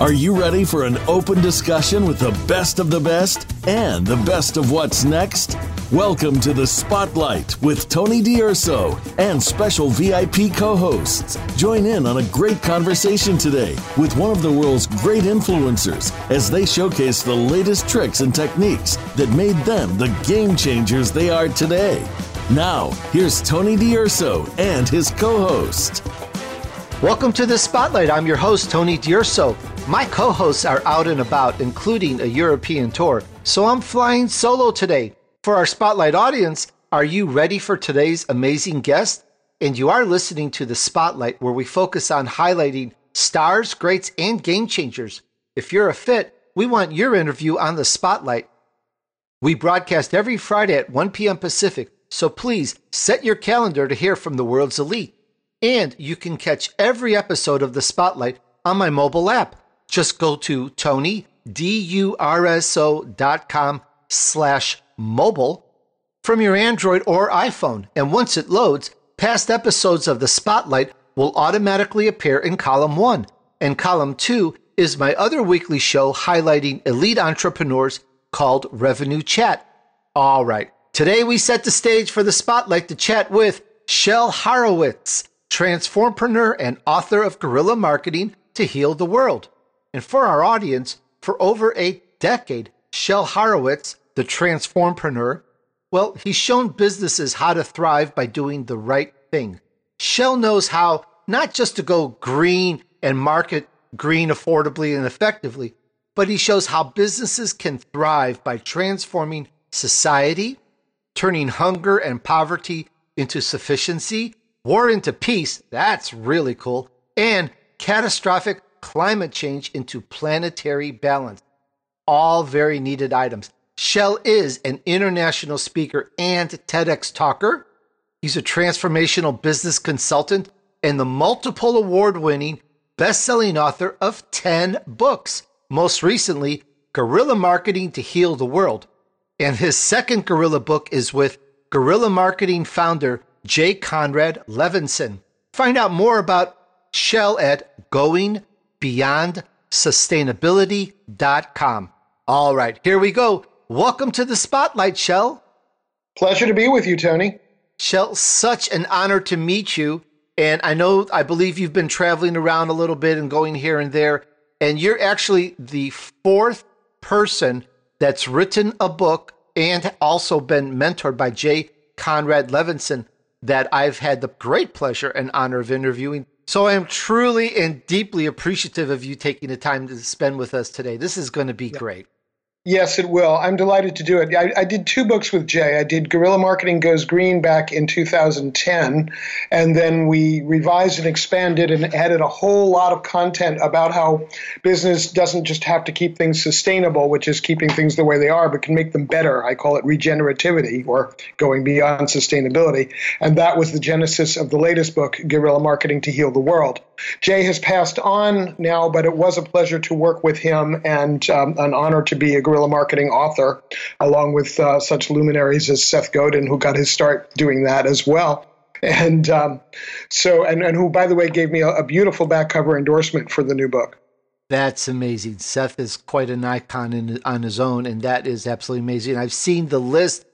Are you ready for an open discussion with the best of the best and the best of what's next? Welcome to the Spotlight with Tony D'Urso and special VIP co hosts. Join in on a great conversation today with one of the world's great influencers as they showcase the latest tricks and techniques that made them the game changers they are today. Now, here's Tony D'Urso and his co host. Welcome to the Spotlight. I'm your host, Tony D'Urso. My co hosts are out and about, including a European tour, so I'm flying solo today. For our Spotlight audience, are you ready for today's amazing guest? And you are listening to the Spotlight, where we focus on highlighting stars, greats, and game changers. If you're a fit, we want your interview on the Spotlight. We broadcast every Friday at 1 p.m. Pacific, so please set your calendar to hear from the world's elite. And you can catch every episode of the Spotlight on my mobile app just go to Tony, D-U-R-S-O dot com slash mobile from your Android or iPhone. And once it loads, past episodes of The Spotlight will automatically appear in column one. And column two is my other weekly show highlighting elite entrepreneurs called Revenue Chat. All right. Today we set the stage for the spotlight to chat with Shel Horowitz, transformpreneur and author of Guerrilla Marketing to Heal the World. And for our audience, for over a decade, Shel Horowitz, the transformpreneur, well, he's shown businesses how to thrive by doing the right thing. Shel knows how not just to go green and market green affordably and effectively, but he shows how businesses can thrive by transforming society, turning hunger and poverty into sufficiency, war into peace, that's really cool, and catastrophic climate change into planetary balance. All very needed items. Shel is an international speaker and TEDx talker. He's a transformational business consultant and the multiple award winning best selling author of 10 books. Most recently, Guerrilla Marketing to Heal the World. And his second Guerrilla book is with Guerrilla Marketing founder Jay Conrad Levinson. Find out more about Shel at going beyondsustainability.com. All right, here we go. Welcome to the spotlight, Shel. Pleasure to be with you, Tony. Shel, such an honor to meet you. And I know, I believe you've been traveling around a little bit and going here and there. And you're actually the fourth person that's written a book and also been mentored by Jay Conrad Levinson that I've had the great pleasure and honor of interviewing. So I am truly and deeply appreciative of you taking the time to spend with us today. This is going to be great. Yes, it will. I'm delighted to do it. I, I, did two books with Jay. I did Guerrilla Marketing Goes Green back in 2010, and then we revised and expanded and added a whole lot of content about how business doesn't just have to keep things sustainable, which is keeping things the way they are, but can make them better. I call it regenerativity or going beyond sustainability. And that was the genesis of the latest book, Guerrilla Marketing to Heal the World. Jay has passed on now, but it was a pleasure to work with him and um, an honor to be a guerrilla marketing author, along with uh, such luminaries as Seth Godin, who got his start doing that as well. And um, so, and, and who, by the way, gave me a, a beautiful back cover endorsement for the new book. That's amazing. Seth is quite an icon in, on his own, and that is absolutely amazing. And I've seen the list,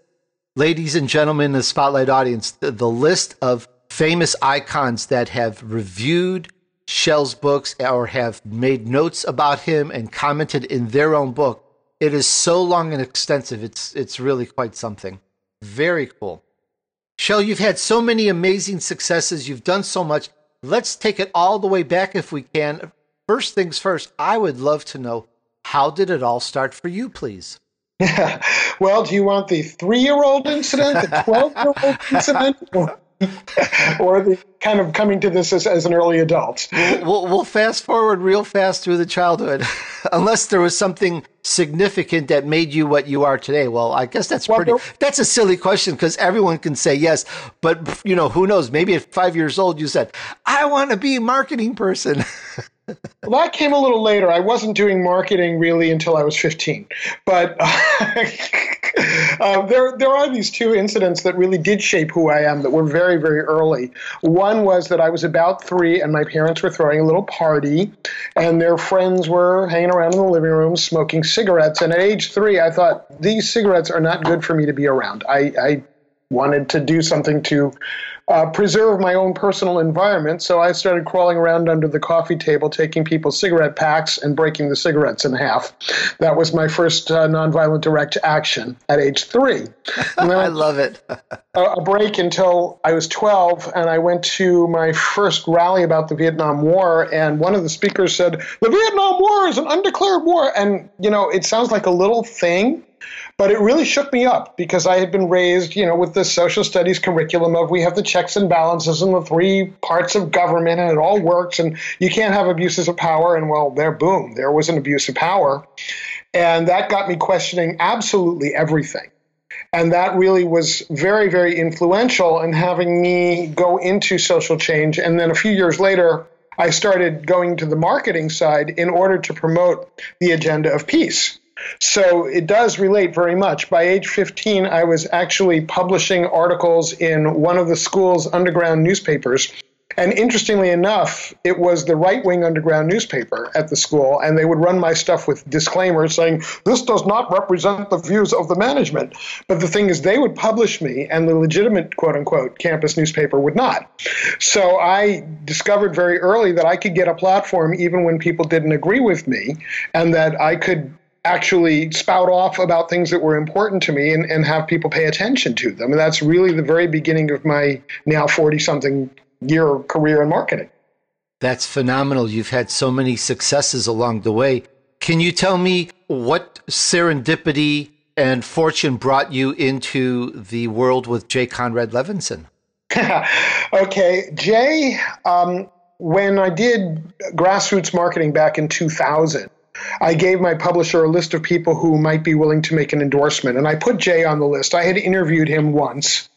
ladies and gentlemen, the spotlight audience, the, the list of famous icons that have reviewed Shel's books or have made notes about him and commented in their own book. It is so long and extensive. It's it's really quite something. Very cool. Shel, you've had so many amazing successes. You've done so much. Let's take it all the way back if we can. First things first, I would love to know how did it all start for you, please? Yeah. Well, do you want the three year old incident, the 12 year old incident, or, or the kind of coming to this as, as an early adult? We'll, we'll, we'll fast forward real fast through the childhood, unless there was something significant that made you what you are today. Well, I guess that's pretty. That's a silly question because everyone can say yes, but you know who knows? Maybe at five years old you said, "I want to be a marketing person." well, that came a little later. I wasn't doing marketing really until I was 15. But uh, there, there are these two incidents that really did shape who I am that were very, very early. One was that I was about three and my parents were throwing a little party and their friends were hanging around in the living room smoking cigarettes. And at age three, I thought, these cigarettes are not good for me to be around. I, I wanted to do something to uh, preserve my own personal environment. So I started crawling around under the coffee table, taking people's cigarette packs and breaking the cigarettes in half. That was my first uh, nonviolent direct action at age three. I love it. a, a break until I was 12, and I went to my first rally about the Vietnam War, and one of the speakers said, The Vietnam War is an undeclared war. And, you know, it sounds like a little thing but it really shook me up because I had been raised, you know, with the social studies curriculum of we have the checks and balances and the three parts of government and it all works and you can't have abuses of power. And well, there, boom, there was an abuse of power. And that got me questioning absolutely everything. And that really was very, very influential in having me go into social change. And then a few years later, I started going to the marketing side in order to promote the agenda of peace. So it does relate very much. By age 15, I was actually publishing articles in one of the school's underground newspapers. And interestingly enough, it was the right wing underground newspaper at the school, and they would run my stuff with disclaimers saying, This does not represent the views of the management. But the thing is, they would publish me, and the legitimate quote unquote campus newspaper would not. So I discovered very early that I could get a platform even when people didn't agree with me, and that I could actually spout off about things that were important to me and, and have people pay attention to them. And that's really the very beginning of my now 40 something year career in marketing. That's phenomenal. You've had so many successes along the way. Can you tell me what serendipity and fortune brought you into the world with Jay Conrad Levinson? okay, Jay, um, when I did grassroots marketing back in 2000, I gave my publisher a list of people who might be willing to make an endorsement, and I put Jay on the list. I had interviewed him once,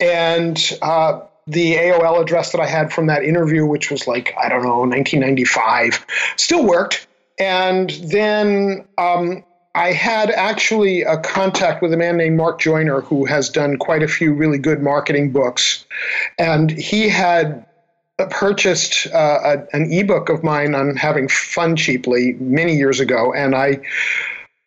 and uh, the AOL address that I had from that interview, which was like, I don't know, 1995, still worked. And then um, I had actually a contact with a man named Mark Joyner who has done quite a few really good marketing books. And he had purchased uh, a, an ebook of mine on having fun cheaply many years ago, and I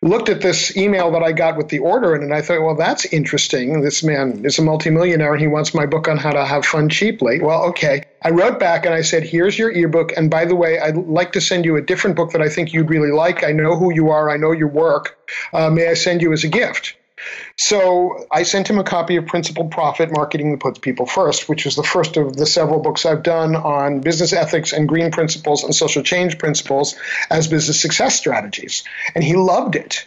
looked at this email that I got with the order in, and I thought, well, that's interesting. This man is a multimillionaire, and he wants my book on how to have fun cheaply. Well, okay. I wrote back and I said, here's your ebook, and by the way, I'd like to send you a different book that I think you'd really like. I know who you are. I know your work. Uh, may I send you as a gift? So I sent him a copy of Principled Profit Marketing That Puts People First, which is the first of the several books I've done on business ethics and green principles and social change principles as business success strategies. And he loved it.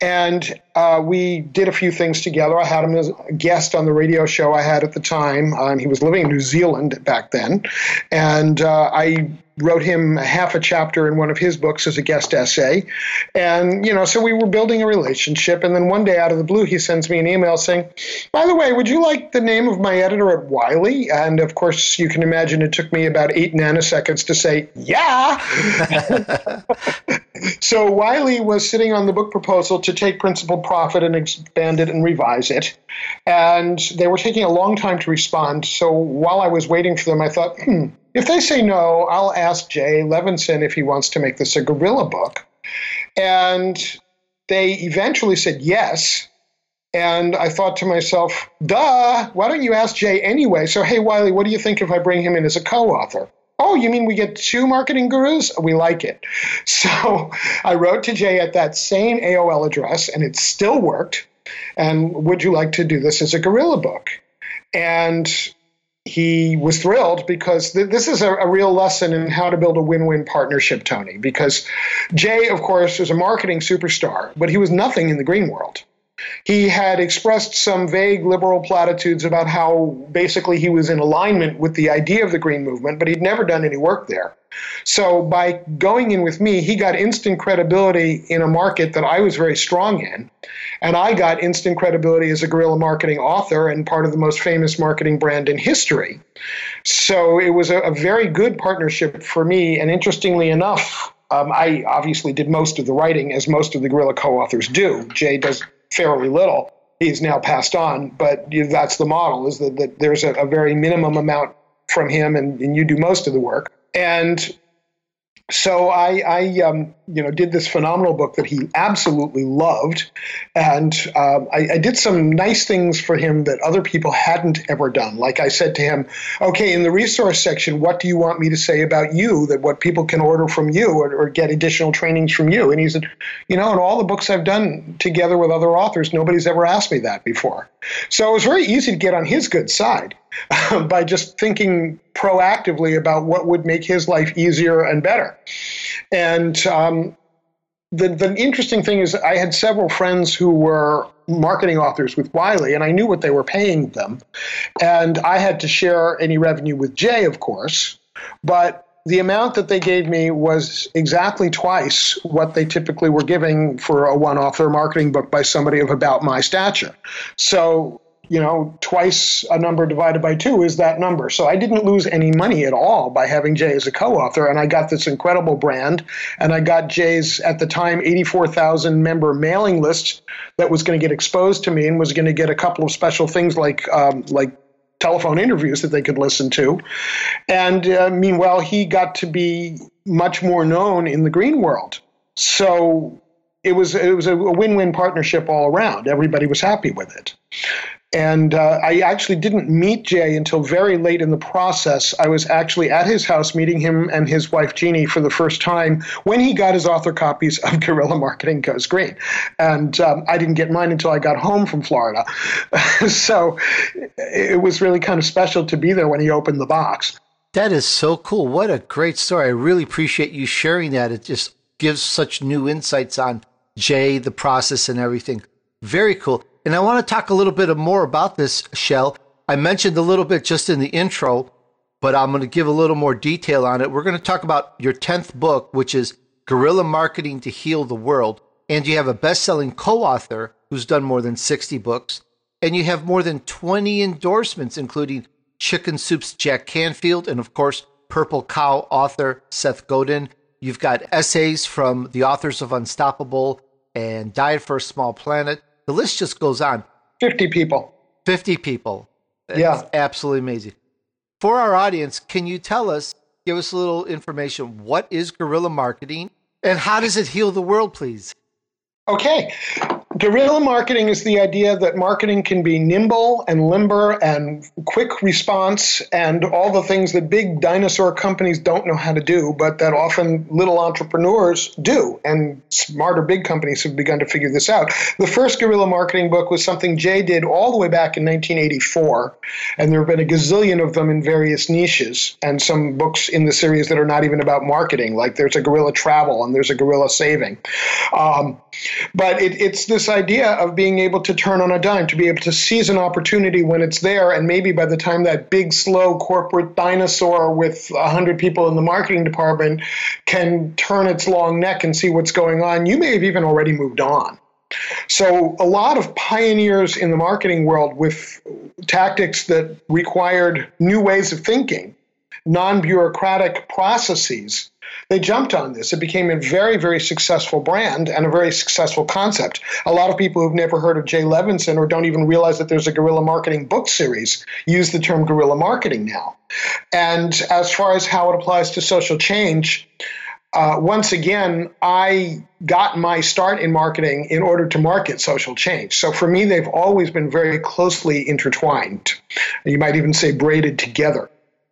And uh, we did a few things together. I had him as a guest on the radio show I had at the time. Um, he was living in New Zealand back then. And uh, I wrote him half a chapter in one of his books as a guest essay. And, you know, so we were building a relationship. And then one day out of the blue, he sends me an email saying, By the way, would you like the name of my editor at Wiley? And of course, you can imagine it took me about eight nanoseconds to say, Yeah. so Wiley was sitting on the book proposal to take Principled Profit and expand it and revise it. And they were taking a long time to respond. So while I was waiting for them, I thought, hmm, if they say no, I'll ask Jay Levinson if he wants to make this a guerrilla book. And they eventually said yes. And I thought to myself, duh, why don't you ask Jay anyway? So, hey, Wiley, what do you think if I bring him in as a co author? Oh, you mean we get two marketing gurus? We like it. So I wrote to Jay at that same AOL address, and it still worked. And would you like to do this as a guerrilla book? And he was thrilled because th- this is a, a, real lesson in how to build a win-win partnership, Tony. Because Jay, of course, is a marketing superstar, but he was nothing in the green world. He had expressed some vague liberal platitudes about how basically he was in alignment with the idea of the Green Movement, but he'd never done any work there. So by going in with me, he got instant credibility in a market that I was very strong in. And I got instant credibility as a guerrilla marketing author and part of the most famous marketing brand in history. So it was a, a very good partnership for me. And interestingly enough, um, I obviously did most of the writing, as most of the guerrilla co authors do. Jay does fairly little. He's now passed on, but that's the model is that, that there's a, a very minimum amount from him and, and you do most of the work. And so I, I um, you know, did this phenomenal book that he absolutely loved, and um, I, I, did some nice things for him that other people hadn't ever done. Like I said to him, "Okay, in the resource section, what do you want me to say about you? That what people can order from you or, or get additional trainings from you?" And he said, "You know, in all the books I've done together with other authors, nobody's ever asked me that before." So it was very easy to get on his good side. by just thinking proactively about what would make his life easier and better. And um, the, the interesting thing is, I had several friends who were marketing authors with Wiley, and I knew what they were paying them. And I had to share any revenue with Jay, of course. But the amount that they gave me was exactly twice what they typically were giving for a one author marketing book by somebody of about my stature. So you know, twice a number divided by two is that number. So I didn't lose any money at all by having Jay as a co author. And I got this incredible brand. And I got Jay's, at the time, 84,000 member mailing list that was going to get exposed to me and was going to get a couple of special things like, um, like, telephone interviews that they could listen to. And uh, meanwhile, he got to be much more known in the green world. So it was it was a win-win partnership all around. Everybody was happy with it. And uh, I actually didn't meet Jay until very late in the process. I was actually at his house meeting him and his wife Jeannie for the first time when he got his author copies of Guerrilla Marketing Goes Green. And um, I didn't get mine until I got home from Florida. so it was really kind of special to be there when he opened the box. That is so cool. What a great story. I really appreciate you sharing that. It just gives such new insights on Jay, the process, and everything. Very cool. And I want to talk a little bit more about this, Shel. I mentioned a little bit just in the intro, but I'm going to give a little more detail on it. We're going to talk about your 10th book, which is Guerrilla Marketing to Heal the World. And you have a best selling co author who's done more than 60 books. And you have more than 20 endorsements, including Chicken Soup's Jack Canfield and, of course, Purple Cow author Seth Godin. You've got essays from the authors of Unstoppable and Diet for a Small Planet. The list just goes on. 50 people. 50 people. yeah. absolutely amazing. For our audience, can you tell us, give us a little information? What is guerrilla marketing and how does it heal the world, please? Okay. Guerrilla marketing is the idea that marketing can be nimble and limber and quick response and all the things that big dinosaur companies don't know how to do, but that often little entrepreneurs do. And smarter big companies have begun to figure this out. The first guerrilla marketing book was something Jay did all the way back in 1984. And there have been a gazillion of them in various niches, and some books in the series that are not even about marketing, like there's a guerrilla travel and there's a guerrilla saving. Um, but it, it's this idea of being able to turn on a dime, to be able to seize an opportunity when it's there, and maybe by the time that big, slow corporate dinosaur with 100 people in the marketing department can turn its long neck and see what's going on, you may have even already moved on. So, a lot of pioneers in the marketing world with tactics that required new ways of thinking, non bureaucratic processes, they jumped on this. It became a very, very successful brand and a very successful concept. A lot of people who've never heard of Jay Levinson or don't even realize that there's a guerrilla marketing book series use the term guerrilla marketing now. And as far as how it applies to social change, uh, once again, I got my start in marketing in order to market social change. So for me, they've always been very closely intertwined. You might even say braided together.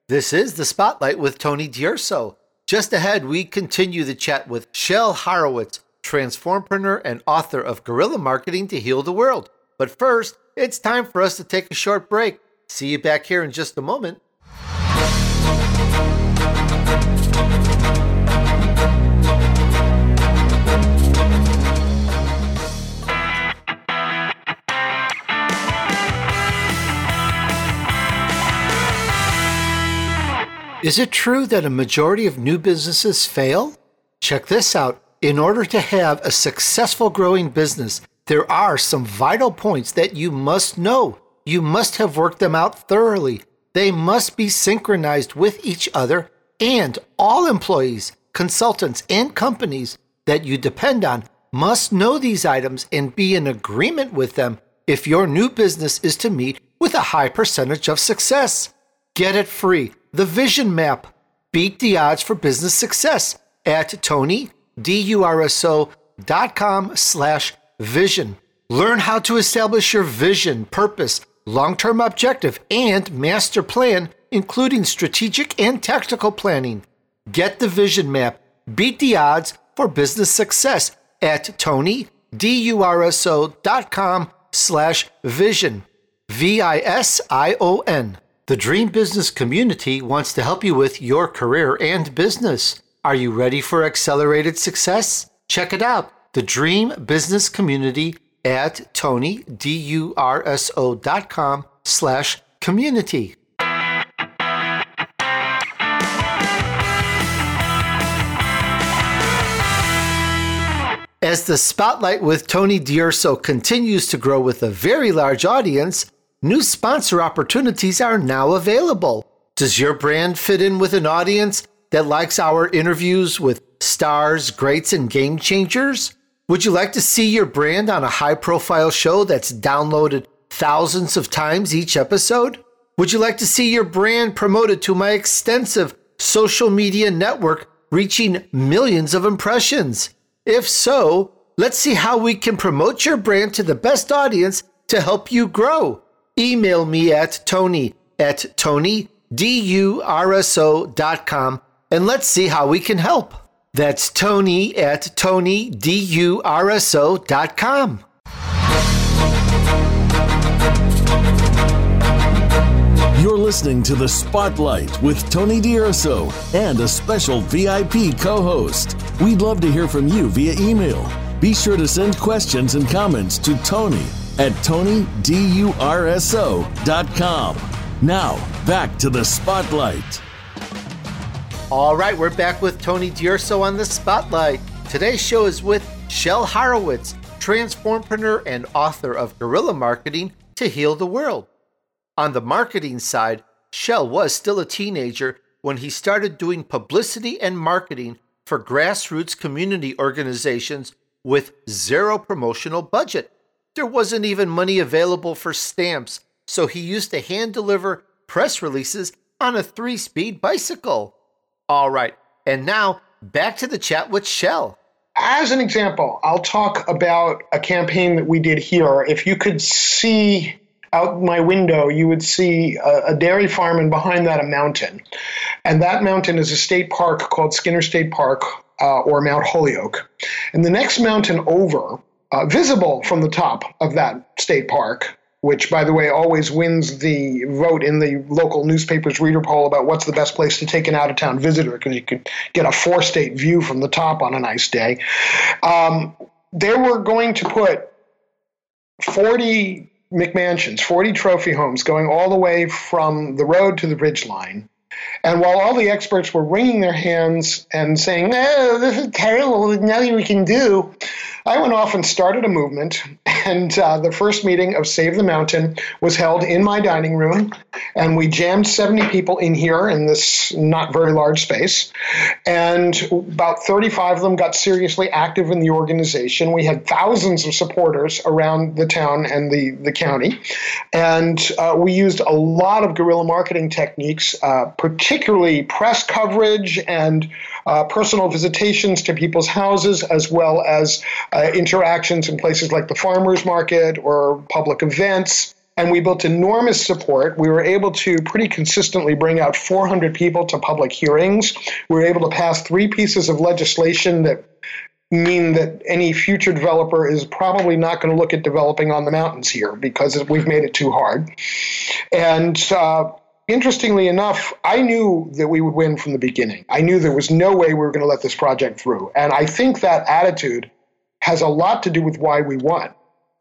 This is the Spotlight with Tony D'Urso. Just ahead, we continue the chat with Shel Horowitz, transformpreneur and author of Guerrilla Marketing to Heal the World. But first, it's time for us to take a short break. See you back here in just a moment. Is it true that a majority of new businesses fail? Check this out. In order to have a successful growing business, there are some vital points that you must know. You must have worked them out thoroughly. They must be synchronized with each other, and all employees, consultants, and companies that you depend on must know these items and be in agreement with them if your new business is to meet with a high percentage of success. Get it free. The Vision Map. Beat the odds for business success at tonydurso.com slash vision. Learn how to establish your vision, purpose, long-term objective, and master plan, including strategic and tactical planning. Get the Vision Map. Beat the odds for business success at tonydurso.com slash vision. V-I-S-I-O-N. The Dream Business Community wants to help you with your career and business. Are you ready for accelerated success? Check it out. The Dream Business Community at tonydurso.com slash community. As the spotlight with Tony D'Urso continues to grow with a very large audience, new sponsor opportunities are now available. Does your brand fit in with an audience that likes our interviews with stars, greats, and game changers? Would you like to see your brand on a high profile show that's downloaded thousands of times each episode? Would you like to see your brand promoted to my extensive social media network reaching millions of impressions? If so, let's see how we can promote your brand to the best audience to help you grow. Email me at tony at tonydurso.com and let's see how we can help. That's tony at tonydurso.com. You're listening to The Spotlight with Tony D'Urso and a special VIP co host. We'd love to hear from you via email. Be sure to send questions and comments to Tony at TonyDurso.com. Now, back to The Spotlight. All right, we're back with Tony D'Urso on The Spotlight. Today's show is with Shel Horowitz, transformpreneur and author of Guerrilla Marketing to Heal the World. On the marketing side, Shel was still a teenager when he started doing publicity and marketing for grassroots community organizations with zero promotional budget. There wasn't even money available for stamps, so he used to hand deliver press releases on a three speed bicycle. All right, and now back to the chat with Shel. As an example, I'll talk about a campaign that we did here. If you could see out my window, you would see a, a, dairy farm, and behind that, a mountain. And that mountain is a state park called Skinner State Park uh, or Mount Holyoke. And the next mountain over, uh, visible from the top of that state park, which, by the way, always wins the vote in the local newspaper's reader poll about what's the best place to take an out of town visitor, because you could get a four state view from the top on a nice day. Um, they were going to put 40 McMansions, 40 trophy homes going all the way from the road to the ridge line. And while all the experts were wringing their hands and saying, "Oh, this is terrible. Nothing we can do," I went off and started a movement. And uh, the first meeting of Save the Mountain was held in my dining room. And we jammed 70 people in here in this not very large space. And about 35 of them got seriously active in the organization. We had thousands of supporters around the town and the, the county. And uh, we used a lot of guerrilla marketing techniques, uh, particularly press coverage and uh, personal visitations to people's houses, as well as uh, interactions in places like the farmers market or public events. And we built enormous support. We were able to pretty consistently bring out 400 people to public hearings. We were able to pass three pieces of legislation that mean that any future developer is probably not going to look at developing on the mountains here because we've made it too hard. And uh, interestingly enough, I knew that we would win from the beginning. I knew there was no way we were going to let this project through. And I think that attitude has a lot to do with why we won.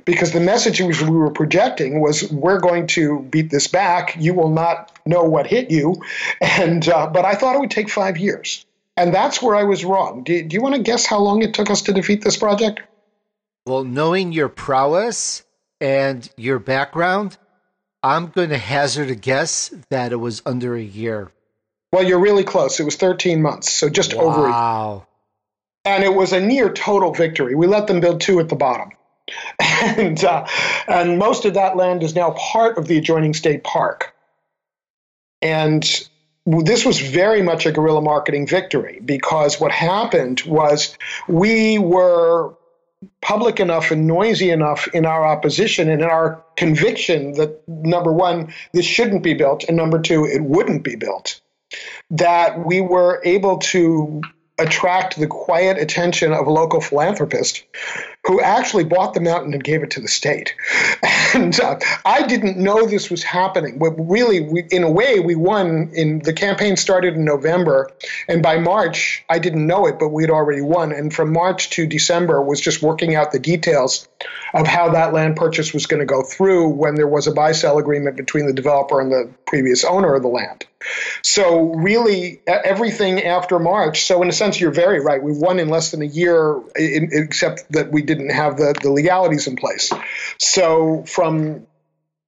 because the message we were projecting was we're going to beat this back. You will not know what hit you. And uh, but I thought it would take five years, and that's where I was wrong. Do, do you want to guess how long it took us to defeat this project? Well, knowing your prowess and your background, I'm going to hazard a guess that it was under a year. Well, you're really close. It was 13 months, so just wow. over. Wow. And it was a near total victory. We let them build two at the bottom. and, uh, and most of that land is now part of the adjoining state park. And this was very much a guerrilla marketing victory because what happened was we were public enough and noisy enough in our opposition and in our conviction that number one, this shouldn't be built, and number two, it wouldn't be built, that we were able to attract the quiet attention of a local philanthropist who actually bought the mountain and gave it to the state. And uh, I didn't know this was happening. But really, we, in a way, we won. In the campaign started in November, and by March, I didn't know it, but we had already won. And from March to December was just working out the details of how that land purchase was going to go through when there was a buy-sell agreement between the developer and the previous owner of the land. So really, everything after March. So in a sense, you're very right. We won in less than a year, except that we didn't have the, the legalities in place. So from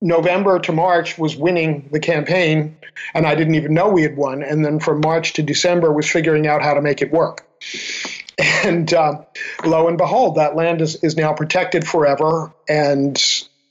November to March was winning the campaign, and I didn't even know we had won. And then from March to December was figuring out how to make it work. And uh, lo and behold, that land is, is now protected forever. And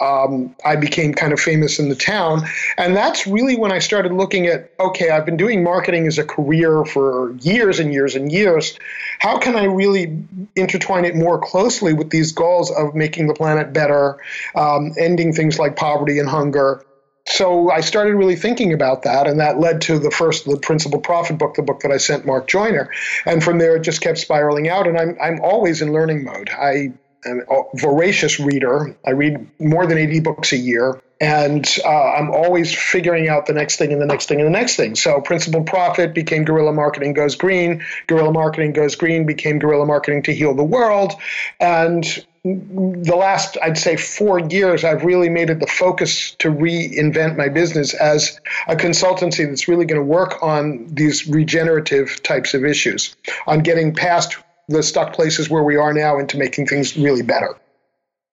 um, I became kind of famous in the town. And that's really when I started looking at okay, I've been doing marketing as a career for years and years and years. How can I really intertwine it more closely with these goals of making the planet better, um, ending things like poverty and hunger? So I started really thinking about that, and that led to the first, the Principled Profit book, the book that I sent Mark Joyner, and from there it just kept spiraling out. And I'm I'm always in learning mode. I a voracious reader. I read more than 80 books a year. And uh, I'm always figuring out the next thing and the next thing and the next thing. So, Principled Profit became Guerrilla Marketing Goes Green. Guerrilla Marketing Goes Green became Guerrilla Marketing to Heal the World. And the last, I'd say, four years, I've really made it the focus to reinvent my business as a consultancy that's really going to work on these regenerative types of issues, on getting past the stuck places where we are now into making things really better.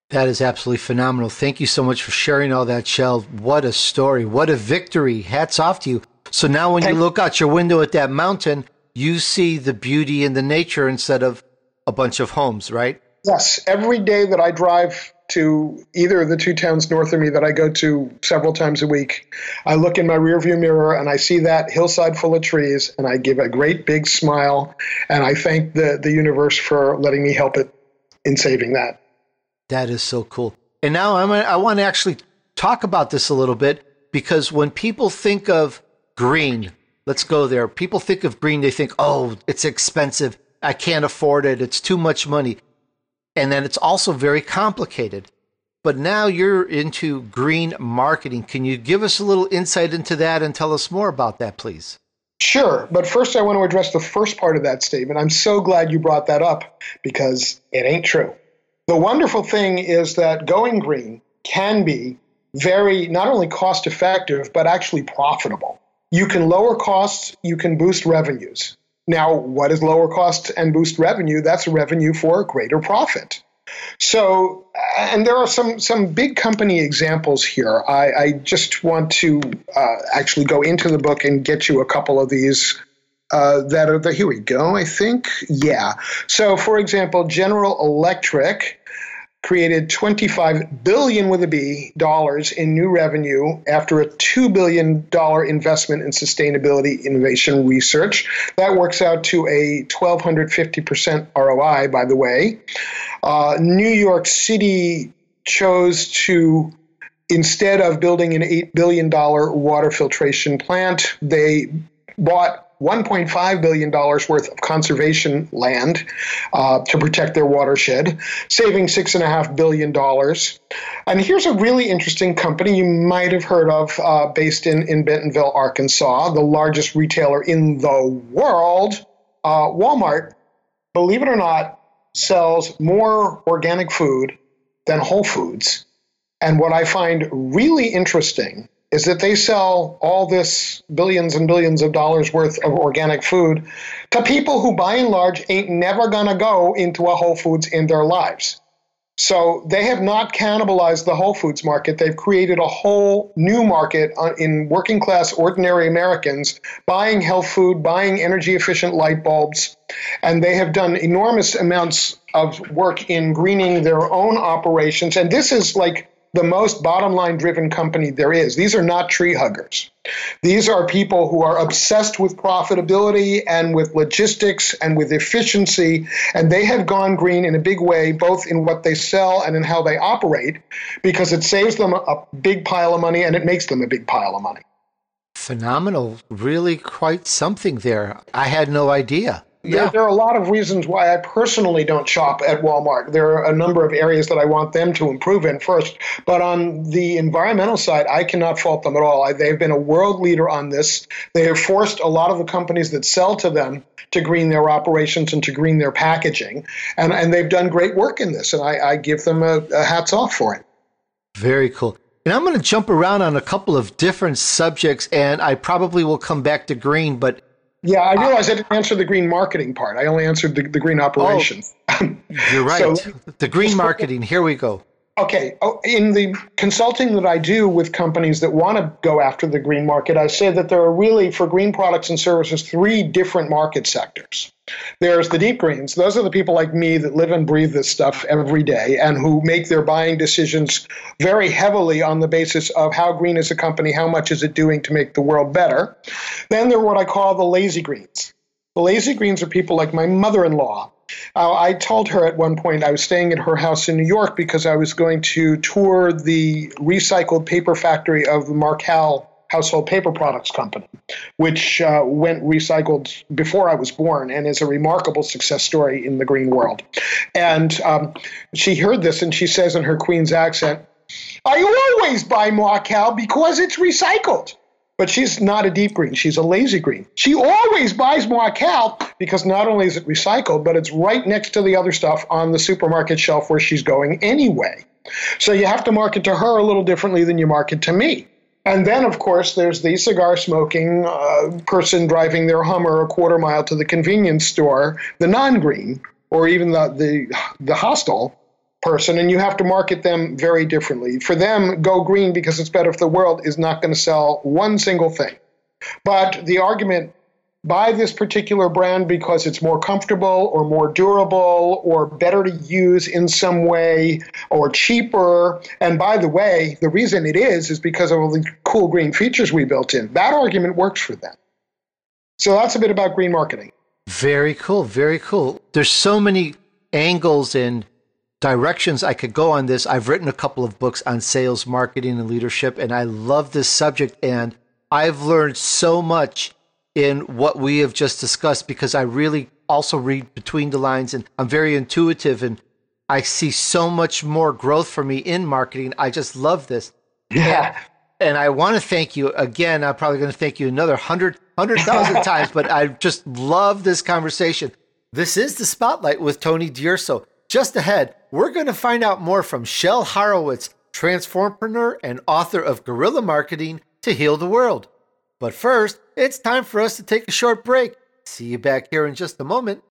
That is absolutely phenomenal. Thank you so much for sharing all that, Shel. What a story. What a victory. Hats off to you. So now when you look out your window at that mountain, you see the beauty in the nature instead of a bunch of homes, right? Yes. Every day that I drive to either of the two towns north of me that I go to several times a week, I look in my rearview mirror and I see that hillside full of trees, and I give a great big smile, and I thank the the universe for letting me help it in saving that. That is so cool. And now I'm I want to actually talk about this a little bit because when people think of green, let's go there. People think of green, they think, oh, it's expensive. I can't afford it. It's too much money. And then it's also very complicated. But now you're into green marketing. Can you give us a little insight into that and tell us more about that, please? Sure. But first, I want to address the first part of that statement. I'm so glad you brought that up because it ain't true. The wonderful thing is that going green can be very not only cost effective, but actually profitable. You can lower costs, you can boost revenues. Now, what is lower cost and boost revenue? That's revenue for greater profit. So, and there are some some big company examples here. I, I just want to uh, actually go into the book and get you a couple of these uh, that are the. Here we go. I think, yeah. So, for example, General Electric created 25 billion with a B dollars in new revenue after a 2 billion dollar investment in sustainability innovation research. That works out to a 1250% ROI by the way. Uh, New York City chose to instead of building an $8 billion water filtration plant, they bought $1.5 billion worth of conservation land uh, to protect their watershed, saving $6.5 billion. And here's a really interesting company you might have heard of uh, based in, in Bentonville, Arkansas, the largest retailer in the world. Uh, Walmart, believe it or not, sells more organic food than Whole Foods. And what I find really interesting is that they sell all this billions and billions of dollars worth of organic food to people who, by and large, ain't never gonna go into a Whole Foods in their lives. So they have not cannibalized the Whole Foods market. They've created a whole new market in working class, ordinary Americans buying health food, buying energy efficient light bulbs. And they have done enormous amounts of work in greening their own operations. And this is like the most bottom line driven company there is. These are not tree huggers. These are people who are obsessed with profitability and with logistics and with efficiency. And they have gone green in a big way, both in what they sell and in how they operate, because it saves them a big pile of money and it makes them a big pile of money. Phenomenal. Really quite something there. I had no idea. Yeah. There, there, are a lot of reasons why I personally don't shop at Walmart. There are a number of areas that I want them to improve in first. But on the environmental side, I cannot fault them at all. I, they've been a world leader on this. They have forced a lot of the companies that sell to them to green their operations and to green their packaging. And, and they've done great work in this. And I, I give them a, a hats off for it. Very cool. And I'm going to jump around on a couple of different subjects, and I probably will come back to green, but yeah, I realized uh, I didn't answer the green marketing part. I only answered the, the green operations. Oh, you're right. So, the green marketing, here we go. Okay. Oh, in the consulting that I do with companies that want to go after the green market, I say that there are really, for green products and services, three different market sectors. There's the deep greens. Those are the people like me that live and breathe this stuff every day and who make their buying decisions very heavily on the basis of how green is a company, how much is it doing to make the world better. Then there are what I call the lazy greens. The lazy greens are people like my mother in law uh, I told her at one point I was staying at her house in New York because I was going to tour the recycled paper factory of Marcal household paper products company, which uh, went recycled before I was born and is a remarkable success story in the green world. And um, she heard this and she says in her Queen's accent, I always buy Marcal because it's recycled. But she's not a deep green. She's a lazy green. She always buys Marcal because not only is it recycled, but it's right next to the other stuff on the supermarket shelf where she's going anyway. So you have to market to her a little differently than you market to me. And then, of course, there's the cigar smoking uh, person driving their Hummer a quarter mile to the convenience store, the non green, or even the, the, the hostile person and you have to market them very differently. For them, go green because it's better for the world is not going to sell one single thing. But the argument buy this particular brand because it's more comfortable or more durable or better to use in some way or cheaper. And by the way, the reason it is is because of all the cool green features we built in. That argument works for them. So that's a bit about green marketing. Very cool. Very cool. There's so many angles and directions I could go on this. I've written a couple of books on sales, marketing, and leadership, and I love this subject. And I've learned so much in what we have just discussed because I really also read between the lines and I'm very intuitive and I see so much more growth for me in marketing. I just love this. Yeah. And, and I want to thank you again. I'm probably going to thank you another hundred, hundred thousand times, but I just love this conversation. This is the Spotlight with Tony D'Urso. Just ahead, we're going to find out more from Shel Horowitz, transformpreneur and author of Guerrilla Marketing to Heal the World. But first, it's time for us to take a short break. See you back here in just a moment.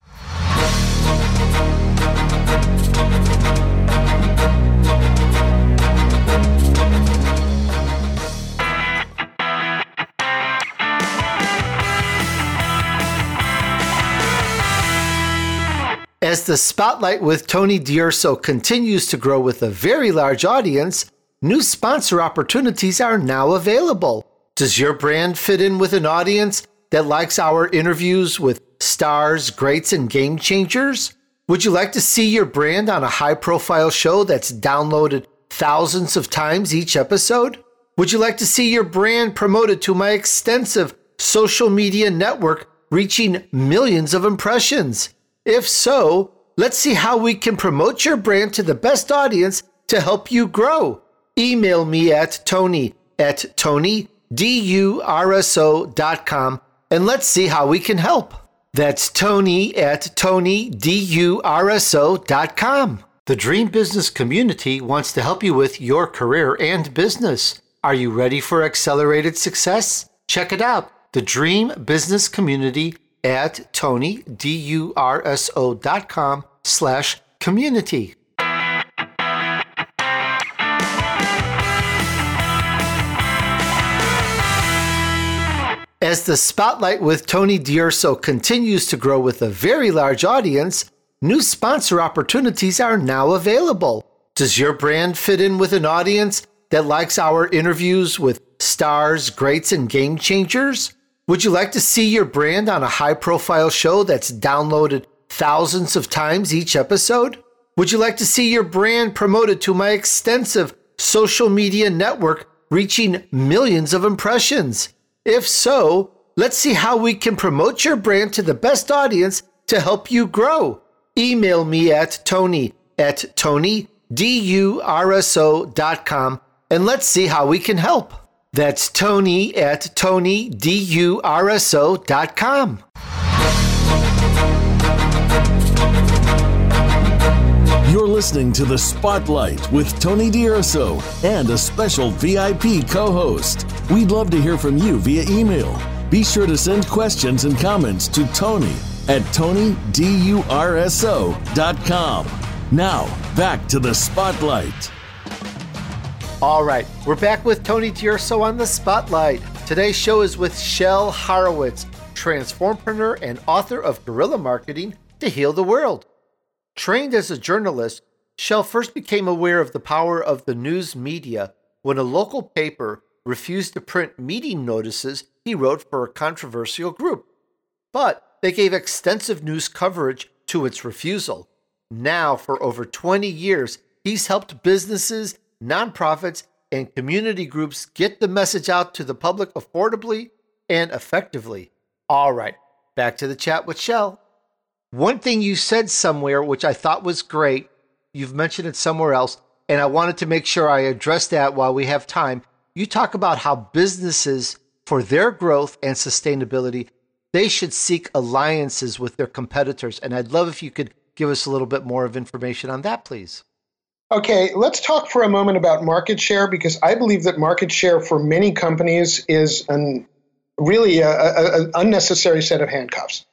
The spotlight with Tony D'Urso continues to grow with a very large audience, new sponsor opportunities are now available. Does your brand fit in with an audience that likes our interviews with stars, greats, and game changers? Would you like to see your brand on a high profile show that's downloaded thousands of times each episode? Would you like to see your brand promoted to my extensive social media network reaching millions of impressions? If so, let's see how we can promote your brand to the best audience to help you grow. Email me at tony at tonydurso.com and let's see how we can help. That's tony at tonydurso.com. The Dream Business community wants to help you with your career and business. Are you ready for accelerated success? Check it out. The Dream Business Community at Tony, D-U-R-S-O dot com slash community. As the Spotlight with Tony D'Urso continues to grow with a very large audience, new sponsor opportunities are now available. Does your brand fit in with an audience that likes our interviews with stars, greats, and game changers? Would you like to see your brand on a high profile show that's downloaded thousands of times each episode? Would you like to see your brand promoted to my extensive social media network reaching millions of impressions? If so, let's see how we can promote your brand to the best audience to help you grow. Email me at tony at tonydurso.com and let's see how we can help. That's Tony at tonydurso.com. You're listening to The Spotlight with Tony D'Urso and a special VIP co host. We'd love to hear from you via email. Be sure to send questions and comments to Tony at TonyDurso.com. Now, back to The Spotlight. All right, we're back with Tony D'Urso on The Spotlight. Today's show is with Shel Horowitz, transformpreneur and author of Guerrilla Marketing to Heal the World. Trained as a journalist, Shel first became aware of the power of the news media when a local paper refused to print meeting notices he wrote for a controversial group. But they gave extensive news coverage to its refusal. Now, for over 20 years, he's helped businesses, nonprofits, and community groups get the message out to the public affordably and effectively. All right, back to the chat with Shel. One thing you said somewhere, which I thought was great, you've mentioned it somewhere else, and I wanted to make sure I address that while we have time. You talk about how businesses, for their growth and sustainability, they should seek alliances with their competitors. And I'd love if you could give us a little bit more of information on that, please. Okay, let's talk for a moment about market share because I believe that market share for many companies is an really an unnecessary set of handcuffs.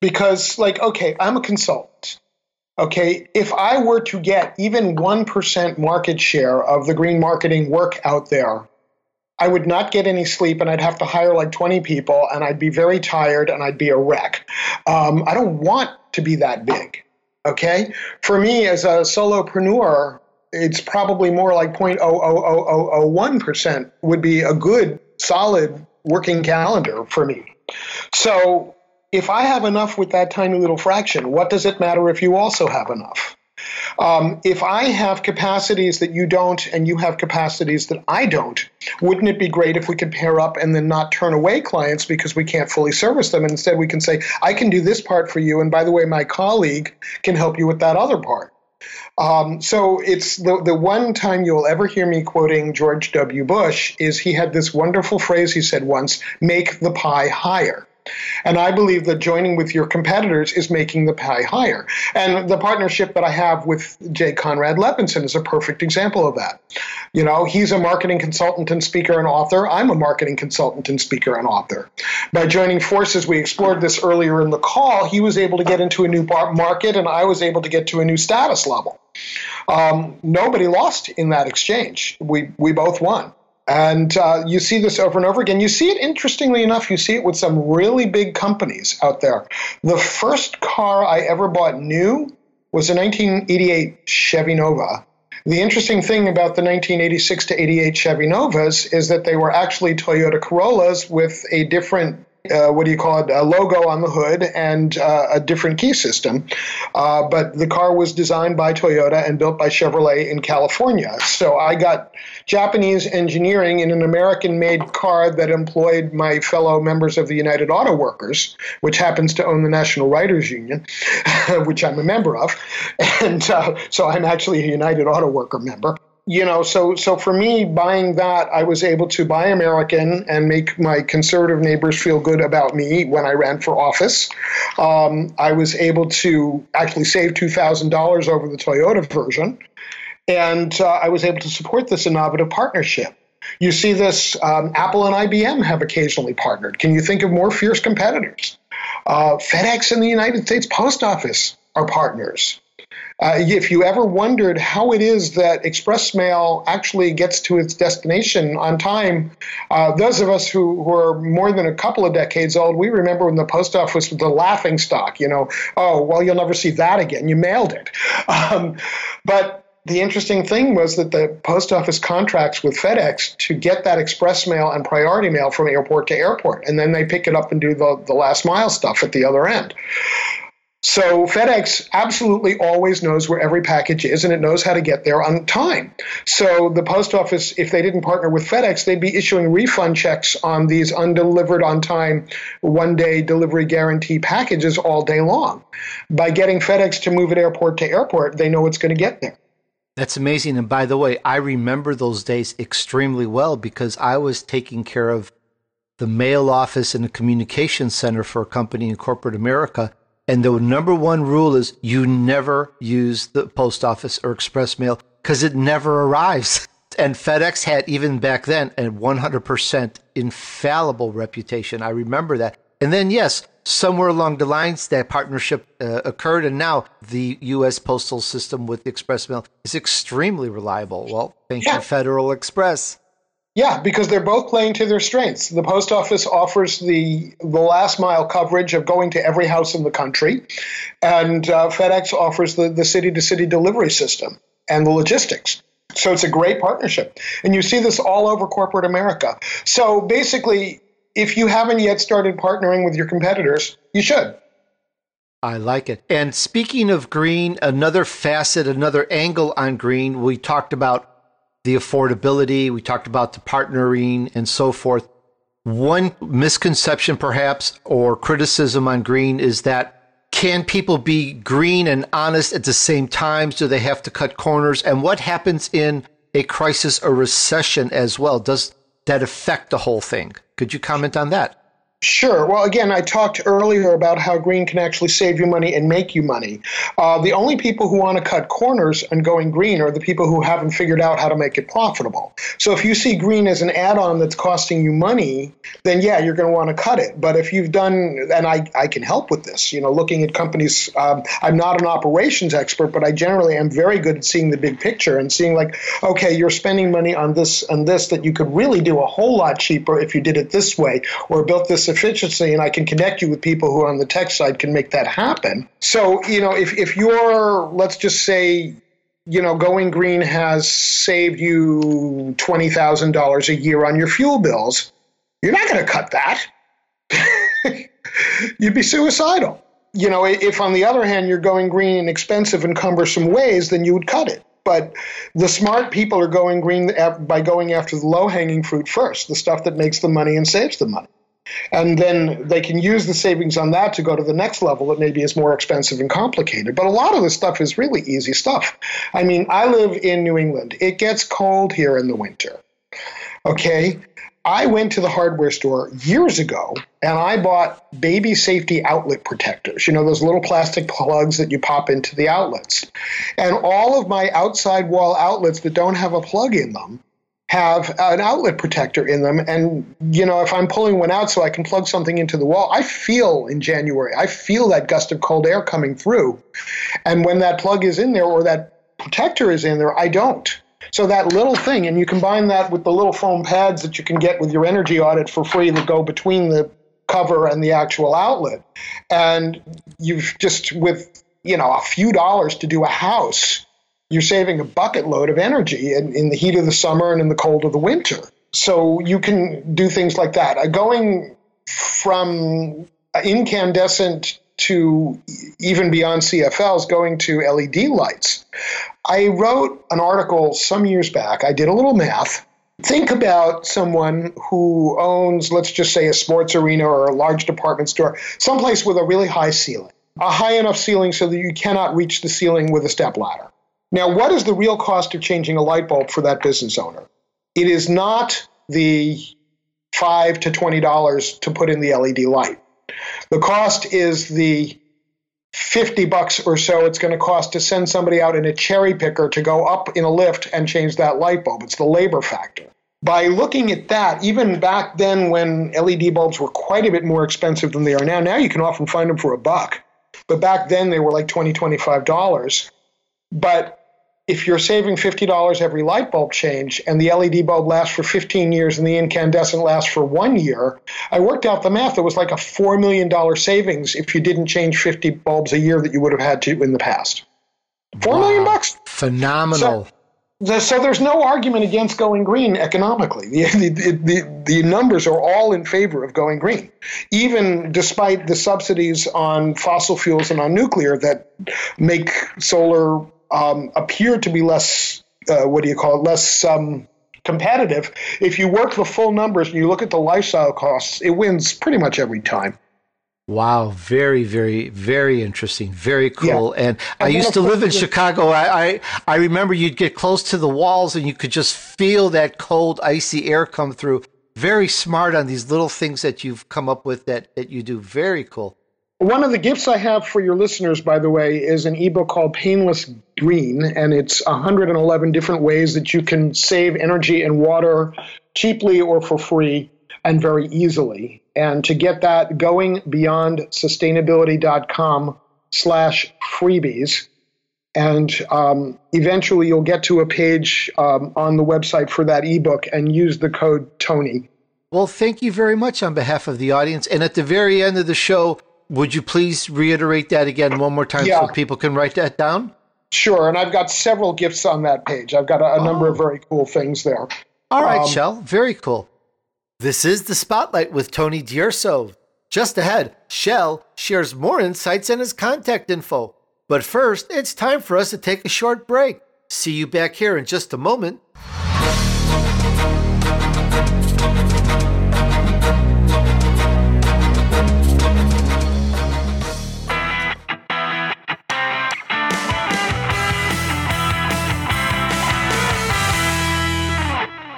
Because like okay i'm a consultant. Okay if i were to get even 1% market share of the green marketing work out there i would not get any sleep and i'd have to hire like 20 people and i'd be very tired and i'd be a wreck. Um, i don't want to be that big okay for me as a solopreneur it's probably more like 0.00001% would be a good solid working calendar for me so if I have enough with that tiny little fraction, what does it matter if you also have enough? Um, if I have capacities that you don't and you have capacities that I don't, wouldn't it be great if we could pair up and then not turn away clients because we can't fully service them? And instead, we can say, I can do this part for you. And by the way, my colleague can help you with that other part. Um, so it's the, the one time you'll ever hear me quoting George W. Bush is he had this wonderful phrase he said once make the pie higher. And I believe that joining with your competitors is making the pie higher. And the partnership that I have with Jay Conrad Levinson is a perfect example of that. You know, he's a marketing consultant and speaker and author. I'm a marketing consultant and speaker and author. By joining forces, we explored this earlier in the call. He was able to get into a new market, and I was able to get to a new status level. Um, nobody lost in that exchange. We we both won. And uh, you see this over and over again. You see it, interestingly enough, you see it with some really big companies out there. The first car I ever bought new was a 1988 Chevy Nova. The interesting thing about the 1986 to 88 Chevy Novas is that they were actually Toyota Corollas with a different uh, what do you call it, a logo on the hood and uh, a different key system. Uh, but the car was designed by Toyota and built by Chevrolet in California. So I got Japanese engineering in an American made car that employed my fellow members of the United Auto Workers, which happens to own the National Writers Union, which I'm a member of. And uh, so I'm actually a United Auto Worker member. You know, so so for me, buying that, I was able to buy American and make my conservative neighbors feel good about me when I ran for office. Um, I was able to actually save two thousand dollars over the Toyota version, and uh, I was able to support this innovative partnership. You see this, um, Apple and IBM have occasionally partnered. Can you think of more fierce competitors? Uh, FedEx and the United States Post Office are partners. Uh, if you ever wondered how it is that express mail actually gets to its destination on time, uh, those of us who, who are more than a couple of decades old, we remember when the post office was the laughing stock. You know, oh well, you'll never see that again. You mailed it, um, but the interesting thing was that the post office contracts with FedEx to get that express mail and priority mail from airport to airport, and then they pick it up and do the, the last mile stuff at the other end. So FedEx absolutely always knows where every package is and it knows how to get there on time. So the post office, if they didn't partner with FedEx, they'd be issuing refund checks on these undelivered on time, one day delivery guarantee packages all day long. By getting FedEx to move it airport to airport, they know it's going to get there. That's amazing. And by the way, I remember those days extremely well because I was taking care of the mail office and the communication center for a company in corporate America and the number one rule is you never use the post office or express mail because it never arrives. And FedEx had, even back then, a 100% infallible reputation. I remember that. And then, yes, somewhere along the lines, that partnership uh, occurred. And now the U.S. postal system with the express mail is extremely reliable. Well, thank yeah. you, Federal Express. Yeah, because they're both playing to their strengths. The post office offers the the last mile coverage of going to every house in the country, and uh, FedEx offers the the city to city delivery system and the logistics. So it's a great partnership, and you see this all over corporate America. So basically, if you haven't yet started partnering with your competitors, you should. I like it. And speaking of green, another facet, another angle on green, we talked about the affordability, we talked about the partnering and so forth. One misconception, perhaps, or criticism on green is that can people be green and honest at the same time? Do they have to cut corners? And what happens in a crisis or recession as well? Does that affect the whole thing? Could you comment on that? Sure. Well, again, I talked earlier about how green can actually save you money and make you money. Uh, the only people who want to cut corners and going green are the people who haven't figured out how to make it profitable. So if you see green as an add on that's costing you money, then yeah, you're going to want to cut it. But if you've done, and I, I can help with this, you know, looking at companies, um, I'm not an operations expert, but I generally am very good at seeing the big picture and seeing, like, okay, you're spending money on this and this that you could really do a whole lot cheaper if you did it this way or built this efficiency and I can connect you with people who are on the tech side can make that happen. So, you know, if, if you're, let's just say, you know, going green has saved you $20,000 a year on your fuel bills, you're not going to cut that. You'd be suicidal. You know, if on the other hand you're going green in expensive and cumbersome ways, then you would cut it. But the smart people are going green by going after the low hanging fruit first, the stuff that makes the money and saves the money. And then they can use the savings on that to go to the next level that maybe is more expensive and complicated. But a lot of this stuff is really easy stuff. I mean, I live in New England. It gets cold here in the winter. Okay. I went to the hardware store years ago and I bought baby safety outlet protectors. You know, those little plastic plugs that you pop into the outlets. And all of my outside wall outlets that don't have a plug in them have an outlet protector in them. And, you know, if I'm pulling one out so I can plug something into the wall, I feel in January, I feel that gust of cold air coming through. And when that plug is in there or that protector is in there, I don't. So that little thing, and you combine that with the little foam pads that you can get with your energy audit for free that go between the cover and the actual outlet. And you've just, with, you know, a few dollars to do a house, you're saving a bucket load of energy in, in the heat of the summer and in the cold of the winter. So you can do things like that. Uh, going from incandescent to even beyond CFLs, going to LED lights. I wrote an article some years back. I did a little math. Think about someone who owns, let's just say, a sports arena or a large department store, someplace with a really high ceiling, a high enough ceiling so that you cannot reach the ceiling with a step ladder Now, what is the real cost of changing a light bulb for that business owner? It is not the five to twenty dollars to put in the LED light. The cost is the 50 bucks or so it's going to cost to send somebody out in a cherry picker to go up in a lift and change that light bulb. It's the labor factor. By looking at that, even back then when LED bulbs were quite a bit more expensive than they are now, now you can often find them for a buck. But back then they were like 20 $25. But if you're saving $50 every light bulb change and the LED bulb lasts for 15 years and the incandescent lasts for one year, I worked out the math. It was like a $4 million savings if you didn't change 50 bulbs a year that you would have had to in the past. Four wow. million bucks. Phenomenal. So, so, there's no argument against going green economically. The, the, the, the numbers are all in favor of going green, even despite the subsidies on fossil fuels and on nuclear that make solar um, appear to be less, uh, what do you call it, less um, competitive, if you work the full numbers and you look at the lifestyle costs, it wins pretty much every time. Wow, very, very, very interesting, very cool. Yeah. And, and, I used to live in Chicago. I, I, I remember you'd get close to the walls and you could just feel that cold, icy air come through. Very smart on these little things that you've come up with that, that you do. Very cool. One of the gifts I have for your listeners, by the way, is an ebook called Painless Green, and it's 111 different ways that you can save energy and water cheaply or for free and very easily. And to get that going beyond sustainability.com slash freebies. And um, eventually you'll get to a page um, on the website for that ebook and use the code Tony. Well, thank you very much on behalf of the audience. And at the very end of the show, would you please reiterate that again one more time yeah. so people can write that down? Sure. And I've got several gifts on that page. I've got a, a oh. number of oh. very cool things there. All right, um, Shel. Very cool. This is the Spotlight with Tony D'Urso. Just ahead, Shel shares more insights and his contact info. But first, it's time for us to take a short break. See you back here in just a moment.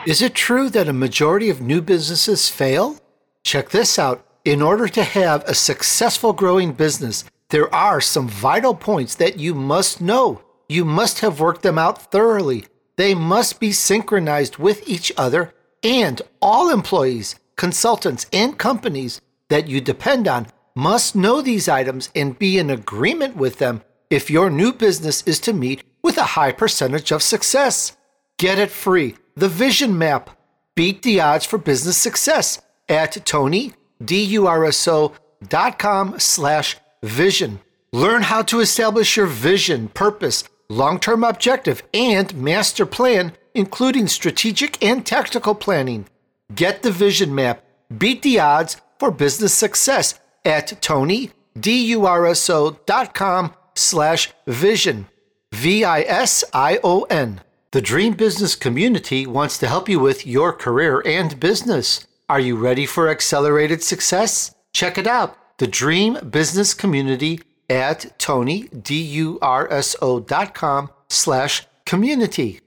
Is it true that a majority of new businesses fail? Check this out. In order to have a successful growing business, there are some vital points that you must know. You must have worked them out thoroughly. They must be synchronized with each other, and all employees, consultants, and companies that you depend on must know these items and be in agreement with them if your new business is to meet with a high percentage of success. Get it free the Vision Map. Beat the odds for business success at tonydurso.com slash vision. Learn how to establish your vision, purpose, long-term objective, and master plan, including strategic and tactical planning. Get the Vision Map. Beat the odds for business success at tonydurso.com slash vision. V-I-S-I-O-N. The Dream Business community wants to help you with your career and business. Are you ready for accelerated success? Check it out. The Dream Business Community at tonydurso.com slash community.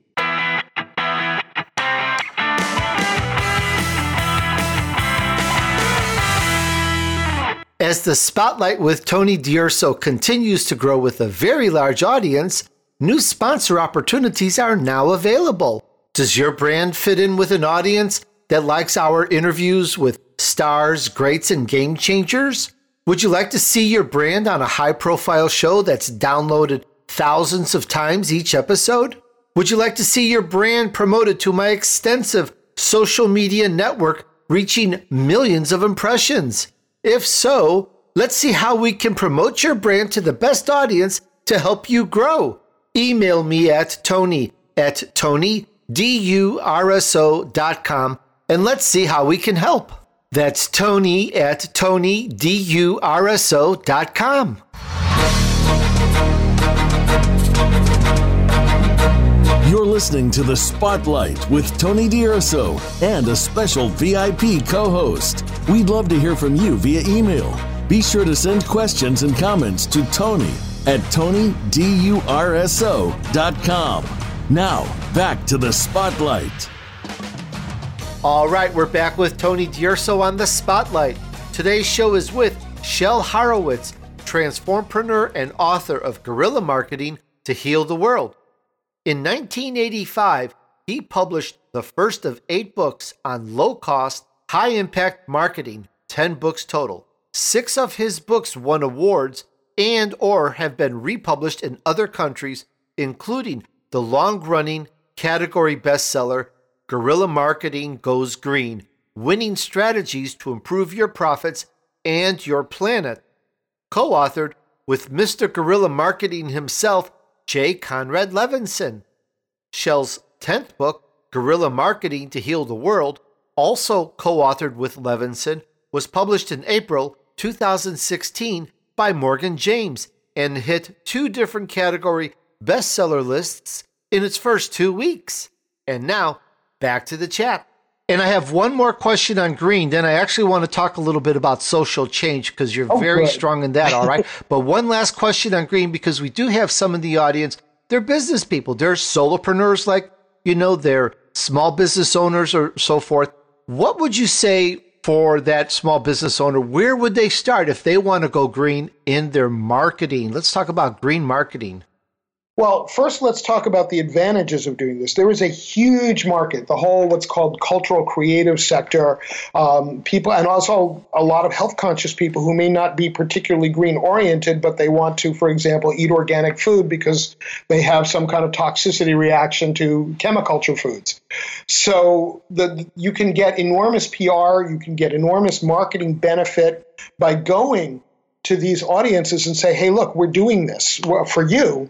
As the spotlight with Tony D'Urso continues to grow with a very large audience, New sponsor opportunities are now available. Does your brand fit in with an audience that likes our interviews with stars, greats, and game changers? Would you like to see your brand on a high profile show that's downloaded thousands of times each episode? Would you like to see your brand promoted to my extensive social media network reaching millions of impressions? If so, let's see how we can promote your brand to the best audience to help you grow email me at tony at tonydurso.com and let's see how we can help. That's tony at tonydurso.com. You're listening to The Spotlight with Tony D'Urso and a special VIP co host. We'd love to hear from you via email Be sure to send questions and comments to Tony at TonyDURSO.com. Now, back to the spotlight. All right, we're back with Tony D'Urso on the spotlight. Today's show is with Shel Horowitz, transformpreneur and author of Guerrilla Marketing to Heal the World. In 1985, he published the first of eight books on low cost, high impact marketing, 10 books total. Six of his books won awards and or have been republished in other countries, including the long-running category bestseller Guerrilla Marketing Goes Green: Winning Strategies to Improve Your Profits and Your Planet, co-authored with Mr. Guerrilla Marketing himself, J. Conrad Levinson. Shel's 10th book, Guerrilla Marketing to Heal the World, also co authored with Levinson, was published in April 2016 by Morgan James and hit two different category bestseller lists in its first two weeks. And now, back to the chat. And I have one more question on green. Then I actually want to talk a little bit about social change because you're oh, very good. strong in that. All right. but one last question on green because we do have some in the audience. They're business people. They're solopreneurs, like, you know, they're small business owners or so forth. What would you say for that small business owner, where would they start if they want to go green in their marketing? Let's talk about green marketing. Well, first, let's talk about the advantages of doing this. There is a huge market, the whole what's called cultural creative sector. Um, people, and also a lot of health conscious people who may not be particularly green oriented, but they want to, for example, eat organic food because they have some kind of toxicity reaction to chemiculture foods. So the, you can get enormous PR, you can get enormous marketing benefit by going to these audiences and say, hey, look, we're doing this for you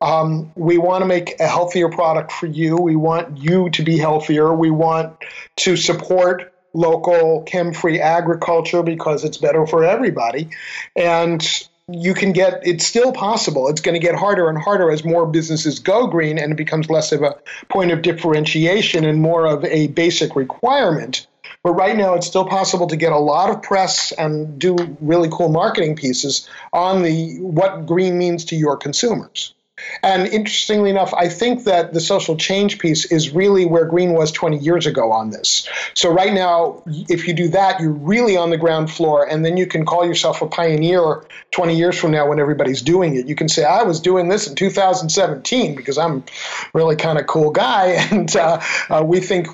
um, we want to make a healthier product for you. We want you to be healthier. We want to support local chem free agriculture because it's better for everybody. And you can get it's still possible. It's going to get harder and harder as more businesses go green and it becomes less of a point of differentiation and more of a basic requirement. But right now, it's still possible to get a lot of press and do really cool marketing pieces on the what green means to your consumers. And interestingly enough, I think that the social change piece is really where Green was 20 years ago on this. So right now, if you do that, you're really on the ground floor, and then you can call yourself a pioneer 20 years from now when everybody's doing it. You can say, I was doing this in 2017 because I'm really kind of cool guy, and uh, uh, we think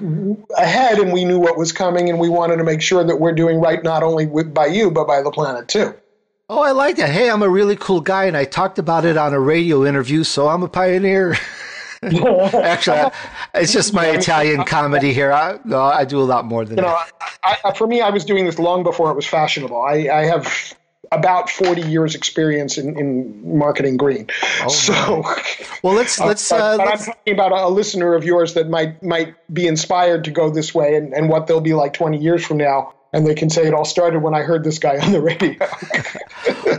ahead, and we knew what was coming, and we wanted to make sure that we're doing right not only with, by you but by the planet too. Oh, I like that. Hey, I'm a really cool guy, and I talked about it on a radio interview, so I'm a pioneer. Actually, it's just my Italian comedy here. I, no, I do a lot more than you know. I, I, for me, I was doing this long before it was fashionable. I, I have about 40 years experience in, in marketing green. Oh, so, well, let's let's. Uh, but, let's... I'm talking about a, a, listener of yours that might might be inspired to go this way, and, and what they'll be like 20 years from now and they can say it all started when I heard this guy on the radio.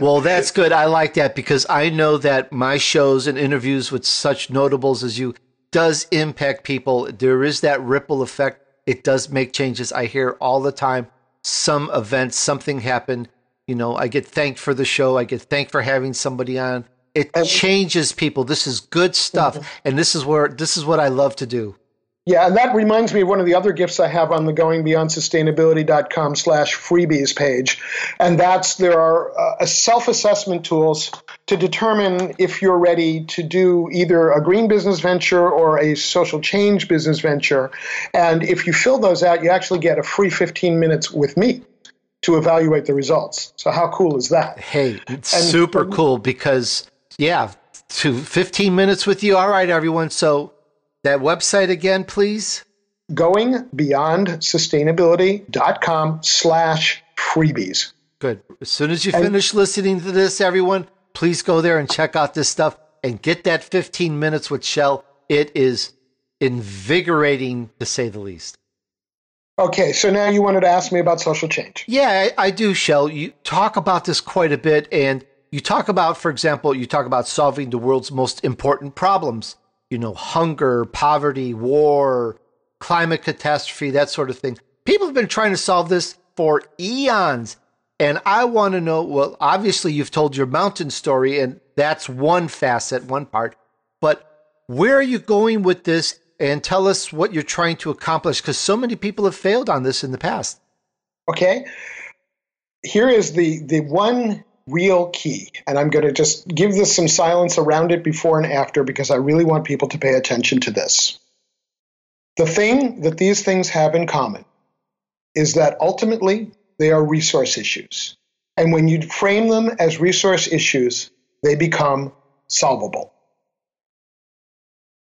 well, that's good. I like that because I know that my shows and interviews with such notables as you does impact people. There is that ripple effect. It does make changes. I hear all the time some event, something happened. You know, I get thanked for the show. I get thanked for having somebody on. It changes people. This is good stuff. Mm-hmm. And this is where this is what I love to do. Yeah, and that reminds me of one of the other gifts I have on the goingbeyondsustainability.com slash freebies page. And that's there are uh, self-assessment tools to determine if you're ready to do either a green business venture or a social change business venture. And if you fill those out, you actually get a free 15 minutes with me to evaluate the results. So how cool is that? Hey, it's and, super cool because yeah, to 15 minutes with you. All right, everyone. So that website again, please? Goingbeyondsustainability.com slash freebies. Good. As soon as you and, finish listening to this, everyone, please go there and check out this stuff and get that 15 minutes with Shel. It is invigorating to say the least. Okay, so now you wanted to ask me about social change. Yeah, I, I do, Shel. You talk about this quite a bit, and you talk about, for example, you talk about solving the world's most important problems you know, hunger, poverty, war, climate catastrophe, that sort of thing. People have been trying to solve this for eons. And I want to know well, obviously, you've told your mountain story, and that's one facet, one part. But where are you going with this? And tell us what you're trying to accomplish because so many people have failed on this in the past. Okay. Here is the, the one real key. And I'm going to just give this some silence around it before and after because I really want people to pay attention to this. The thing that these things have in common is that ultimately they are resource issues. And when you frame them as resource issues, they become solvable.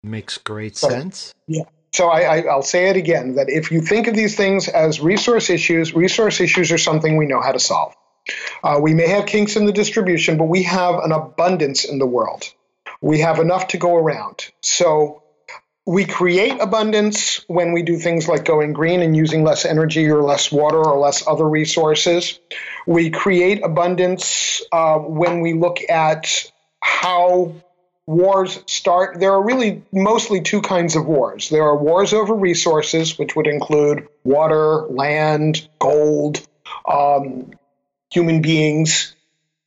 Makes great so, sense. Yeah. So I, I, will say it again that if you think of these things as resource issues, resource issues are something we know how to solve. Uh, we may have kinks in the distribution, but we have an abundance in the world. We have enough to go around. So we create abundance when we do things like going green and using less energy or less water or less other resources. We create abundance uh, when we look at how wars start, there are really mostly two kinds of wars. There are wars over resources, which would include water, land, gold, um, human beings,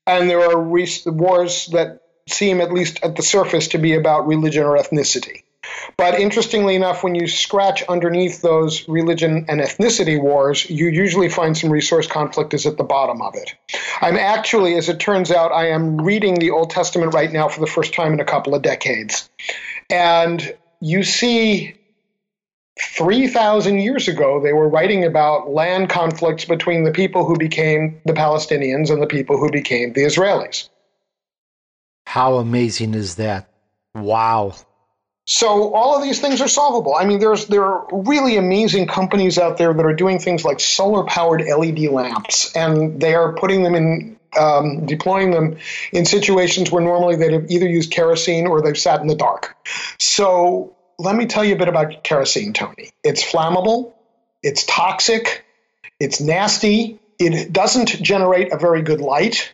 and there are re- wars that seem, at least at the surface, to be about religion or ethnicity. But interestingly enough, when you scratch underneath those religion and ethnicity wars, you usually find some resource conflict is at the bottom of it. I'm actually, as it turns out, I am reading the Old Testament right now for the first time in a couple of decades. And you see 3,000 years ago, they were writing about land conflicts between the people who became the Palestinians and the people who became the Israelis. How amazing is that? Wow. So all of these things are solvable. I mean, there's there are really amazing companies out there that are doing things like solar powered LED lamps, and they are putting them in. Um, deploying them in situations where normally they'd have either used kerosene or they've sat in the dark. So, let me tell you a bit about kerosene, Tony. It's flammable, it's toxic, it's nasty, it doesn't generate a very good light,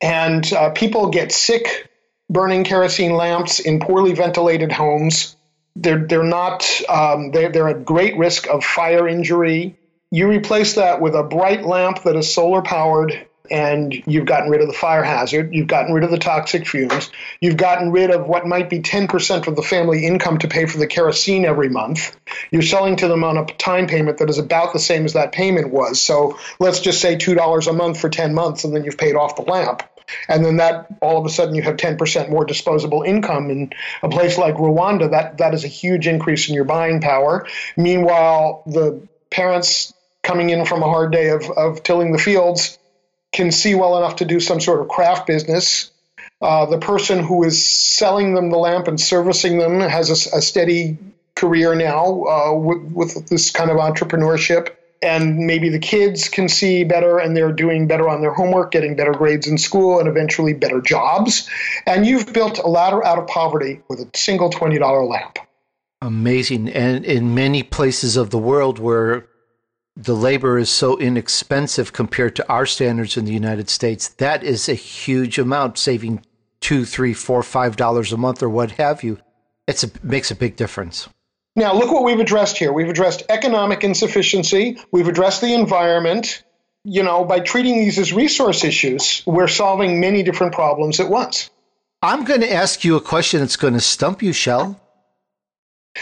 and uh, people get sick burning kerosene lamps in poorly ventilated homes. They're, they're not, um, they're, they're at great risk of fire injury. You replace that with a bright lamp that is solar powered, and you've gotten rid of the fire hazard. You've gotten rid of the toxic fumes. You've gotten rid of what might be 10% of the family income to pay for the kerosene every month. You're selling to them on a time payment that is about the same as that payment was. So let's just say $2 a month for 10 months, and then you've paid off the lamp and then that all of a sudden you have 10% more disposable income in a place like Rwanda that that is a huge increase in your buying power meanwhile the parents coming in from a hard day of, of tilling the fields can see well enough to do some sort of craft business uh, the person who is selling them the lamp and servicing them has a, a steady career now uh, with, with this kind of entrepreneurship and maybe the kids can see better and they're doing better on their homework, getting better grades in school, and eventually better jobs. And you've built a ladder out of poverty with a single $20 lamp. Amazing. And in many places of the world where the labor is so inexpensive compared to our standards in the United States, that is a huge amount, saving two, three, four, five dollars a month or what have you. It a, makes a big difference. Now, look what we've addressed here. We've addressed economic insufficiency, we've addressed the environment. You know, by treating these as resource issues, we're solving many different problems at once. I'm going to ask you a question that's going to stump you, Shel.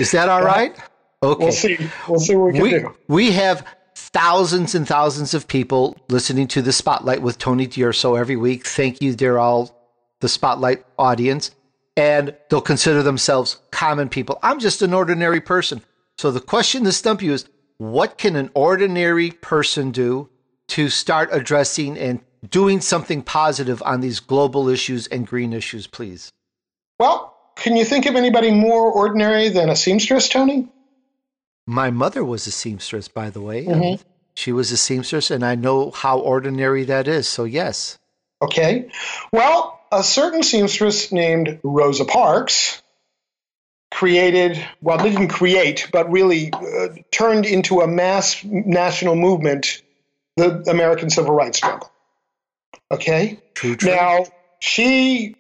Is that all uh, right? Okay. We'll see. We'll see what we can we, do. We have thousands and thousands of people listening to the Spotlight with Tony D'Urso every week. Thank you, dear all, the Spotlight audience and they'll consider themselves common people. I'm just an ordinary person. So the question to stump you is what can an ordinary person do to start addressing and doing something positive on these global issues and green issues, please? Well, can you think of anybody more ordinary than a seamstress, Tony? My mother was a seamstress, by the way. Mm-hmm. She was a seamstress, and I know how ordinary that is. So, yes. Okay. Well, a certain seamstress named Rosa Parks created, well, didn't create, but really uh, turned into a mass national movement the American Civil Rights struggle. Okay? True, true. Now, she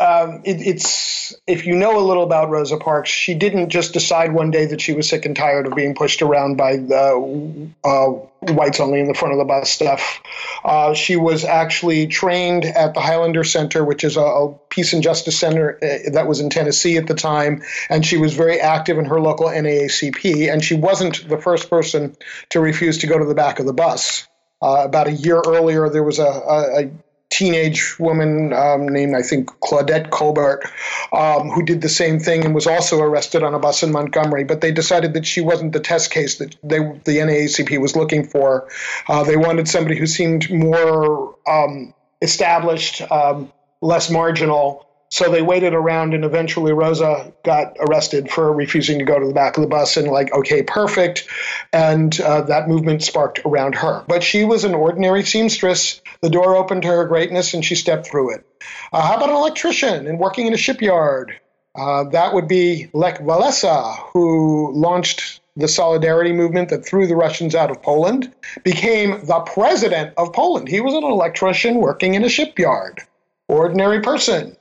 um, it, it's if you know a little about Rosa Parks, she didn't just decide one day that she was sick and tired of being pushed around by the uh, whites only in the front of the bus stuff. Uh, she was actually trained at the Highlander Center, which is a, a peace and justice center uh, that was in Tennessee at the time, and she was very active in her local NAACP. And she wasn't the first person to refuse to go to the back of the bus. Uh, about a year earlier, there was a, a, a teenage woman um, named, I think, Claudette Colbert, um, who did the same thing and was also arrested on a bus in Montgomery. But they decided that she wasn't the test case that they, the NAACP was looking for. Uh, they wanted somebody who seemed more um, established, um, less marginal. So they waited around, and eventually Rosa got arrested for refusing to go to the back of the bus. And like, okay, perfect, and uh, that movement sparked around her. But she was an ordinary seamstress. The door opened to her greatness, and she stepped through it. Uh, how about an electrician and working in a shipyard? Uh, that would be Lech Walesa, who launched the solidarity movement that threw the Russians out of Poland, became the president of Poland. He was an electrician working in a shipyard. Ordinary person.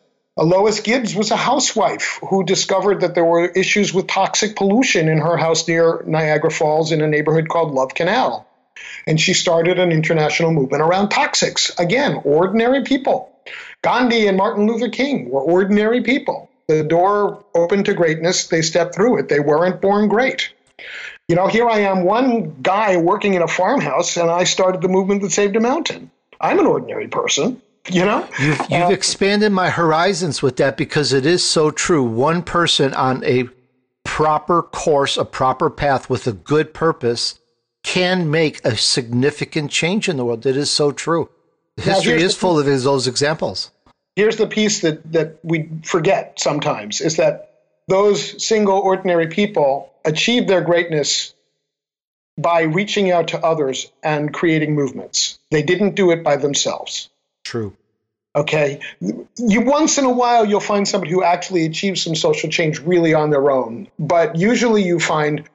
Lois Gibbs was a housewife who discovered that there were issues with toxic pollution in her house near Niagara Falls in a neighborhood called Love Canal. And she started an international movement around toxics. Again, ordinary people. Gandhi and Martin Luther King were ordinary people. The door opened to greatness, they stepped through it. They weren't born great. You know, here I am, one guy working in a farmhouse, and I started the movement that saved a mountain. I'm an ordinary person you know? You've, you've uh, expanded my horizons with that because it is so true. One person on a proper course a proper path with a good purpose can make a significant change in the world. It is so true. History is full of those examples. Here's the piece that that we forget sometimes is that those single ordinary people achieve their greatness by reaching out to others and creating movements. They didn't do it by themselves. True. Okay. You once in a while you'll find somebody who actually achieves some social change really on their own, but usually you find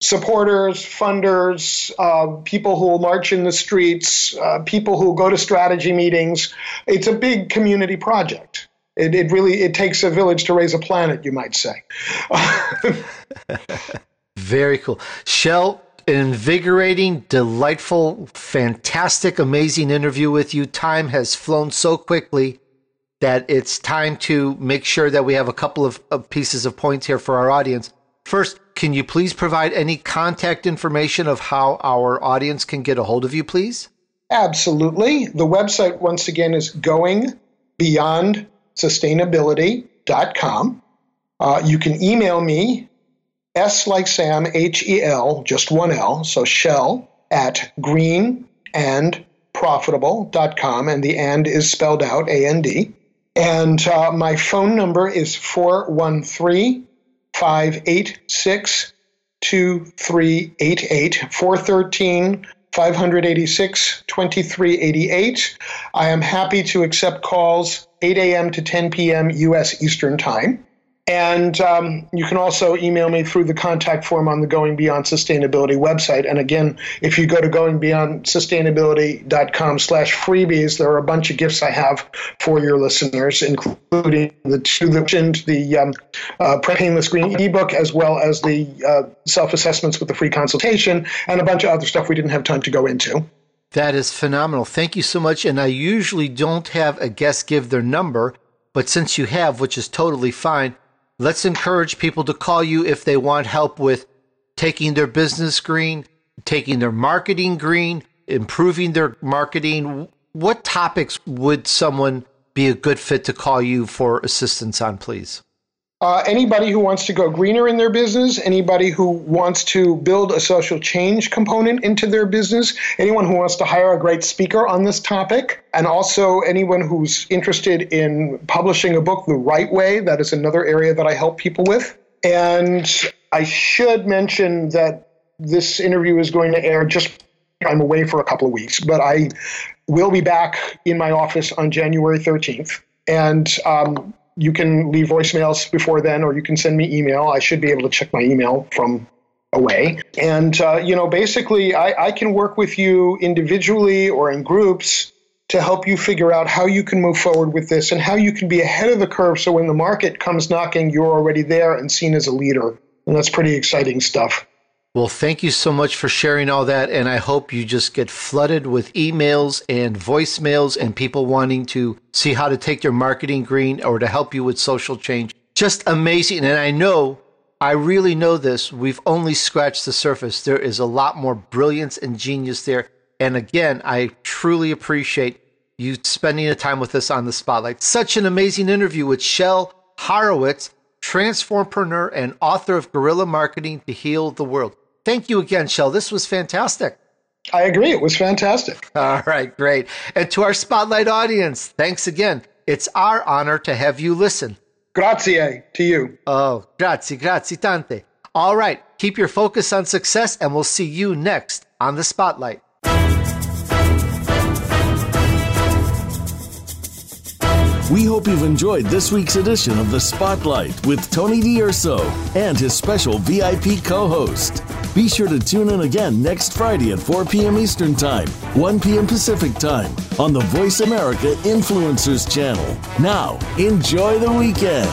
supporters, funders, uh, people who will march in the streets, uh, people who go to strategy meetings. It's a big community project. It, it really it takes a village to raise a planet, you might say. Very cool, Shel invigorating, delightful, fantastic, amazing interview with you. Time has flown so quickly that it's time to make sure that we have a couple of, of, pieces of points here for our audience. First, can you please provide any contact information of how our audience can get a hold of you, please? Absolutely. The website, once again, is goingbeyondsustainability.com. Uh, you can email me S like Sam, H E L, just one L, so shel at green and profitable.com, and the and is spelled out A N D. And uh, my phone number is 413 586 2388 413 586 2388. I am happy to accept calls 8 a.m. to 10 p.m. U.S. Eastern Time. And um, you can also email me through the contact form on the Going Beyond Sustainability website. And again, if you go to goingbeyondsustainability.com slash freebies, there are a bunch of gifts I have for your listeners, including the two that mentioned, the um, uh, Painless Green ebook, as well as the uh, self-assessments with the free consultation, and a bunch of other stuff we didn't have time to go into. That is phenomenal. Thank you so much. And I usually don't have a guest give their number, but since you have, which is totally fine, Let's encourage people to call you if they want help with taking their business green, taking their marketing green, improving their marketing. What topics would someone be a good fit to call you for assistance on, please? Uh, anybody who wants to go greener in their business, anybody who wants to build a social change component into their business, anyone who wants to hire a great speaker on this topic, and also anyone who's interested in publishing a book the right way. That is another area that I help people with. And I should mention that this interview is going to air just I'm away for a couple of weeks, but I will be back in my office on January 13th. And um, you can leave voicemails before then, or you can send me email. I should be able to check my email from away. And, uh, you know, basically, I, I can work with you individually or in groups to help you figure out how you can move forward with this and how you can be ahead of the curve so when the market comes knocking, you're already there and seen as a leader. And that's pretty exciting stuff. Well, thank you so much for sharing all that. And I hope you just get flooded with emails and voicemails and people wanting to see how to take your marketing green or to help you with social change. Just amazing. And I know, I really know this. We've only scratched the surface. There is a lot more brilliance and genius there. And again, I truly appreciate you spending the time with us on the spotlight. Such an amazing interview with Shel Horowitz, transformpreneur and author of Guerrilla Marketing to Heal the World. Thank you again, Shel. This was fantastic. I agree. It was fantastic. All right, great. And to our spotlight audience, thanks again. It's our honor to have you listen. Grazie to you. Oh, grazie, grazie tante. All right, keep your focus on success, and we'll see you next on the Spotlight. We hope you've enjoyed this week's edition of The Spotlight with Tony D'Urso and his special VIP co host. Be sure to tune in again next Friday at 4 p.m. Eastern Time, 1 p.m. Pacific Time on the Voice America Influencers channel. Now, enjoy the weekend.